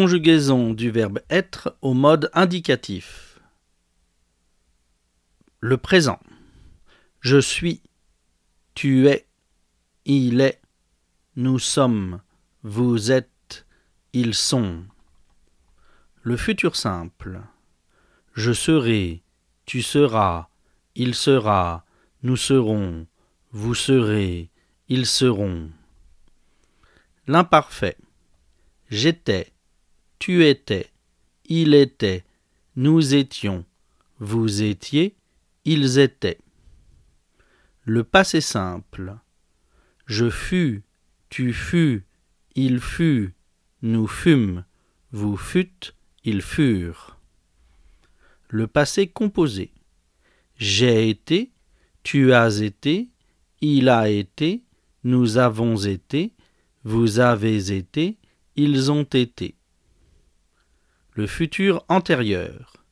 conjugaison du verbe être au mode indicatif. Le présent. Je suis, tu es, il est, nous sommes, vous êtes, ils sont. Le futur simple. Je serai, tu seras, il sera, nous serons, vous serez, ils seront. L'imparfait. J'étais, tu étais, il était, nous étions, vous étiez, ils étaient. Le passé simple. Je fus, tu fus, il fut, nous fûmes, vous fûtes, ils furent. Le passé composé. J'ai été, tu as été, il a été, nous avons été, vous avez été, ils ont été. Le futur antérieur.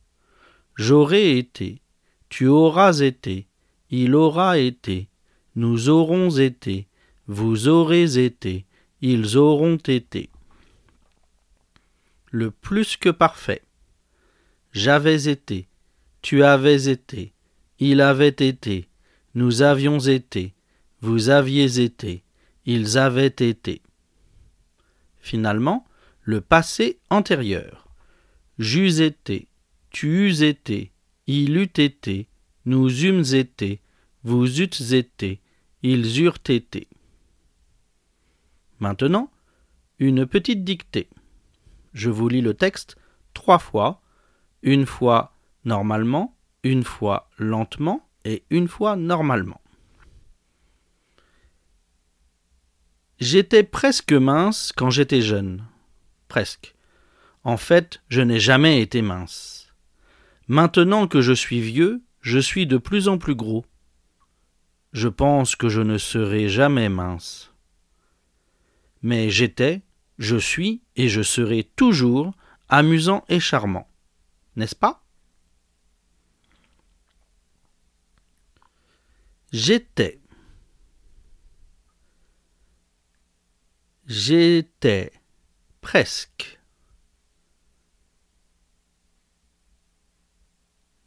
J'aurais été, tu auras été, il aura été, nous aurons été, vous aurez été, ils auront été. Le plus que parfait. J'avais été, tu avais été, il avait été, nous avions été, vous aviez été, ils avaient été. Finalement, le passé antérieur. J'eus été, tu eus été, il eût été, nous eûmes été, vous eûtes été, ils eurent été. Maintenant, une petite dictée. Je vous lis le texte trois fois, une fois normalement, une fois lentement et une fois normalement. J'étais presque mince quand j'étais jeune. Presque. En fait, je n'ai jamais été mince. Maintenant que je suis vieux, je suis de plus en plus gros. Je pense que je ne serai jamais mince mais j'étais, je suis et je serai toujours amusant et charmant. N'est-ce pas? J'étais. J'étais presque.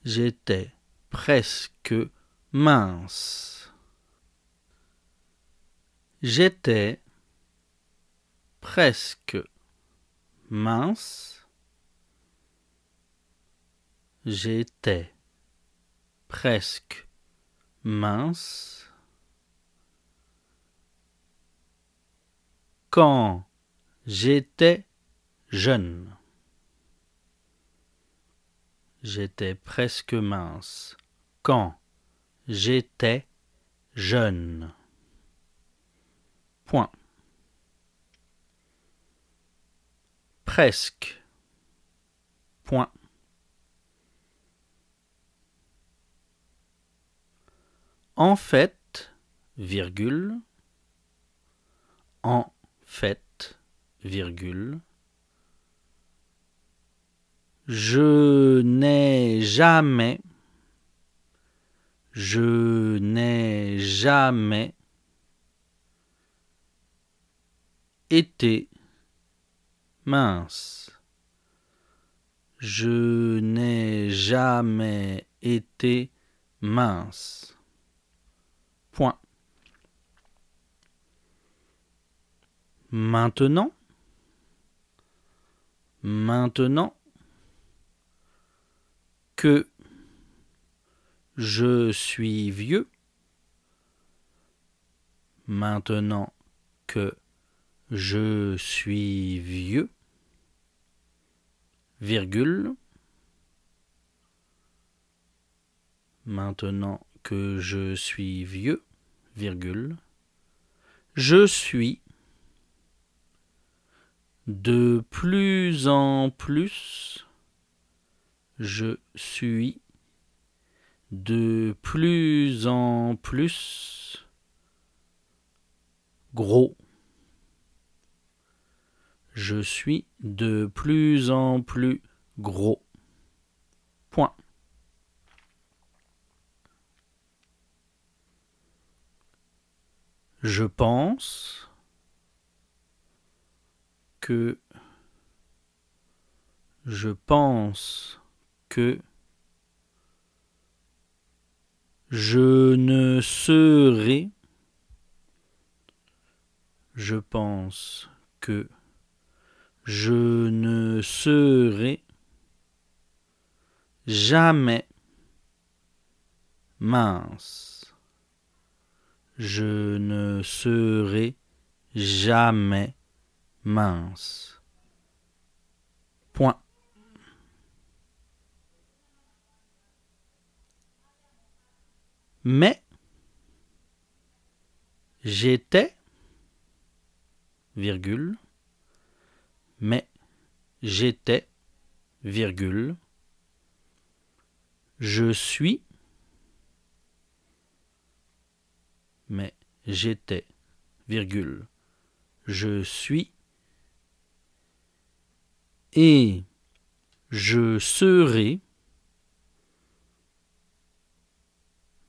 J'étais presque mince. J'étais presque mince. J'étais presque mince. Quand j'étais jeune. J'étais presque mince. Quand j'étais jeune. Point. presque. Point. En fait, virgule. En fait, virgule. Je n'ai jamais. Je n'ai jamais été mince. Je n'ai jamais été mince. Point. Maintenant, maintenant que je suis vieux, maintenant que je suis vieux, virgule. Maintenant que je suis vieux, virgule. Je suis de plus en plus. Je suis de plus en plus gros je suis de plus en plus gros. Point. Je pense que Je pense je ne serai. Je pense que je ne serai jamais mince. Je ne serai jamais mince. Point. Mais j'étais, virgule, mais j'étais, virgule, je suis, mais j'étais, virgule, je suis, et je serai,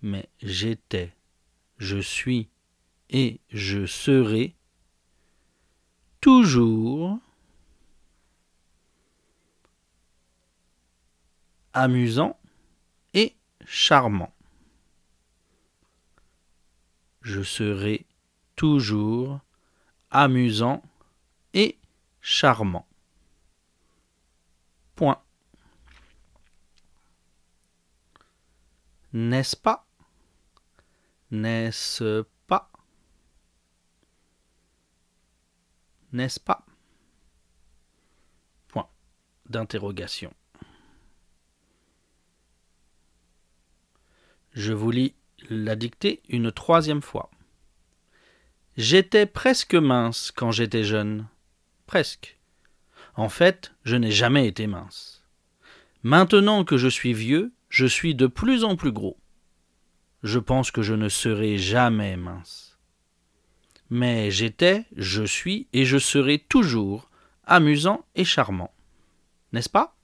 mais j'étais, je suis, et je serai toujours amusant et charmant. Je serai toujours amusant et charmant. Point. N'est-ce pas? N'est-ce pas? N'est-ce pas? Point d'interrogation. Je vous lis la dictée une troisième fois. J'étais presque mince quand j'étais jeune. Presque. En fait, je n'ai jamais été mince. Maintenant que je suis vieux, je suis de plus en plus gros. Je pense que je ne serai jamais mince. Mais j'étais, je suis et je serai toujours amusant et charmant. N'est-ce pas?